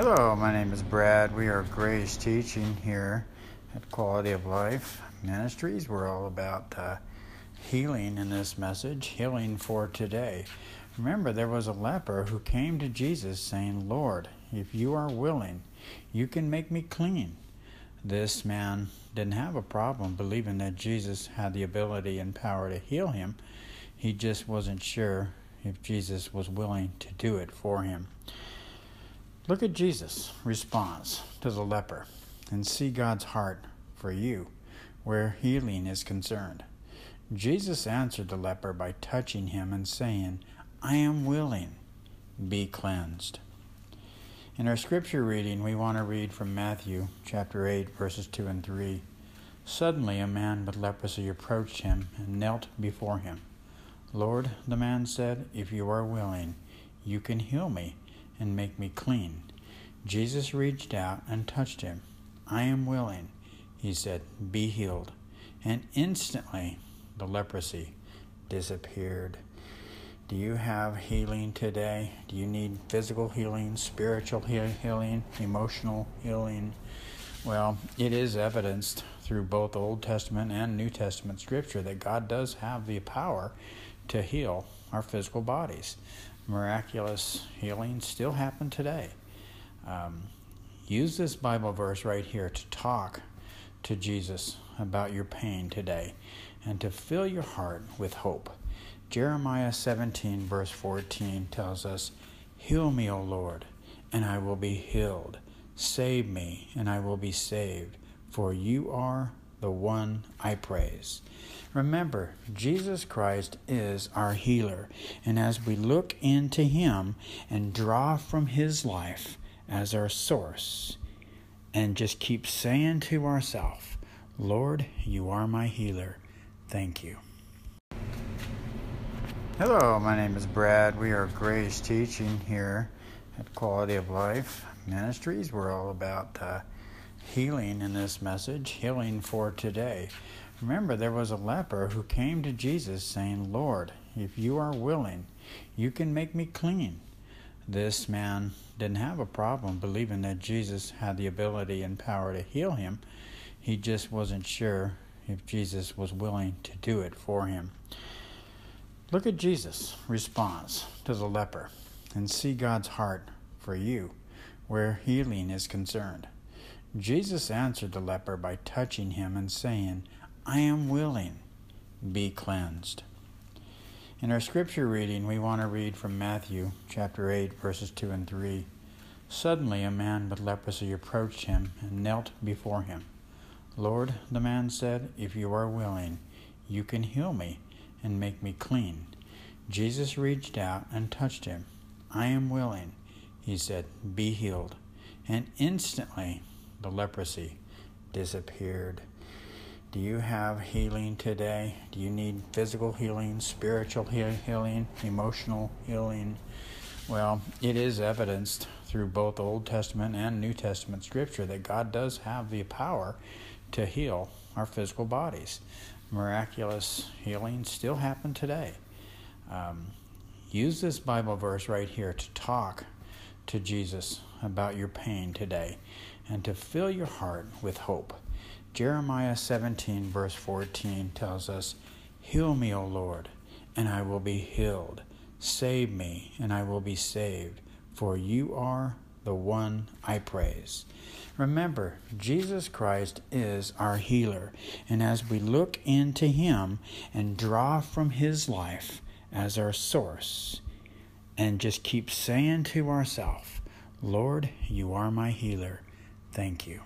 Hello, my name is Brad. We are Grace Teaching here at Quality of Life Ministries. We're all about uh, healing in this message, healing for today. Remember, there was a leper who came to Jesus saying, Lord, if you are willing, you can make me clean. This man didn't have a problem believing that Jesus had the ability and power to heal him. He just wasn't sure if Jesus was willing to do it for him. Look at Jesus' response to the leper and see God's heart for you where healing is concerned. Jesus answered the leper by touching him and saying, I am willing, be cleansed. In our scripture reading, we want to read from Matthew chapter 8, verses 2 and 3. Suddenly, a man with leprosy approached him and knelt before him. Lord, the man said, if you are willing, you can heal me and make me clean. Jesus reached out and touched him. I am willing, he said, be healed. And instantly the leprosy disappeared. Do you have healing today? Do you need physical healing, spiritual healing, emotional healing? Well, it is evidenced through both Old Testament and New Testament scripture that God does have the power to heal our physical bodies. Miraculous healing still happen today. Um, use this Bible verse right here to talk to Jesus about your pain today and to fill your heart with hope. Jeremiah 17, verse 14 tells us, Heal me, O Lord, and I will be healed. Save me, and I will be saved, for you are the one I praise. Remember, Jesus Christ is our healer, and as we look into Him and draw from His life as our source, and just keep saying to ourselves, Lord, you are my healer. Thank you. Hello, my name is Brad. We are Grace Teaching here at Quality of Life Ministries. We're all about uh, healing in this message, healing for today. Remember, there was a leper who came to Jesus saying, Lord, if you are willing, you can make me clean. This man didn't have a problem believing that Jesus had the ability and power to heal him. He just wasn't sure if Jesus was willing to do it for him. Look at Jesus' response to the leper and see God's heart for you where healing is concerned. Jesus answered the leper by touching him and saying, I am willing, be cleansed. In our scripture reading, we want to read from Matthew chapter 8, verses 2 and 3. Suddenly, a man with leprosy approached him and knelt before him. Lord, the man said, if you are willing, you can heal me and make me clean. Jesus reached out and touched him. I am willing, he said, be healed. And instantly, the leprosy disappeared. Do you have healing today? Do you need physical healing, spiritual healing, emotional healing? Well, it is evidenced through both Old Testament and New Testament scripture that God does have the power to heal our physical bodies. Miraculous healing still happen today. Um, use this Bible verse right here to talk to Jesus about your pain today and to fill your heart with hope. Jeremiah 17, verse 14 tells us, Heal me, O Lord, and I will be healed. Save me, and I will be saved, for you are the one I praise. Remember, Jesus Christ is our healer, and as we look into Him and draw from His life as our source, and just keep saying to ourselves, Lord, you are my healer. Thank you.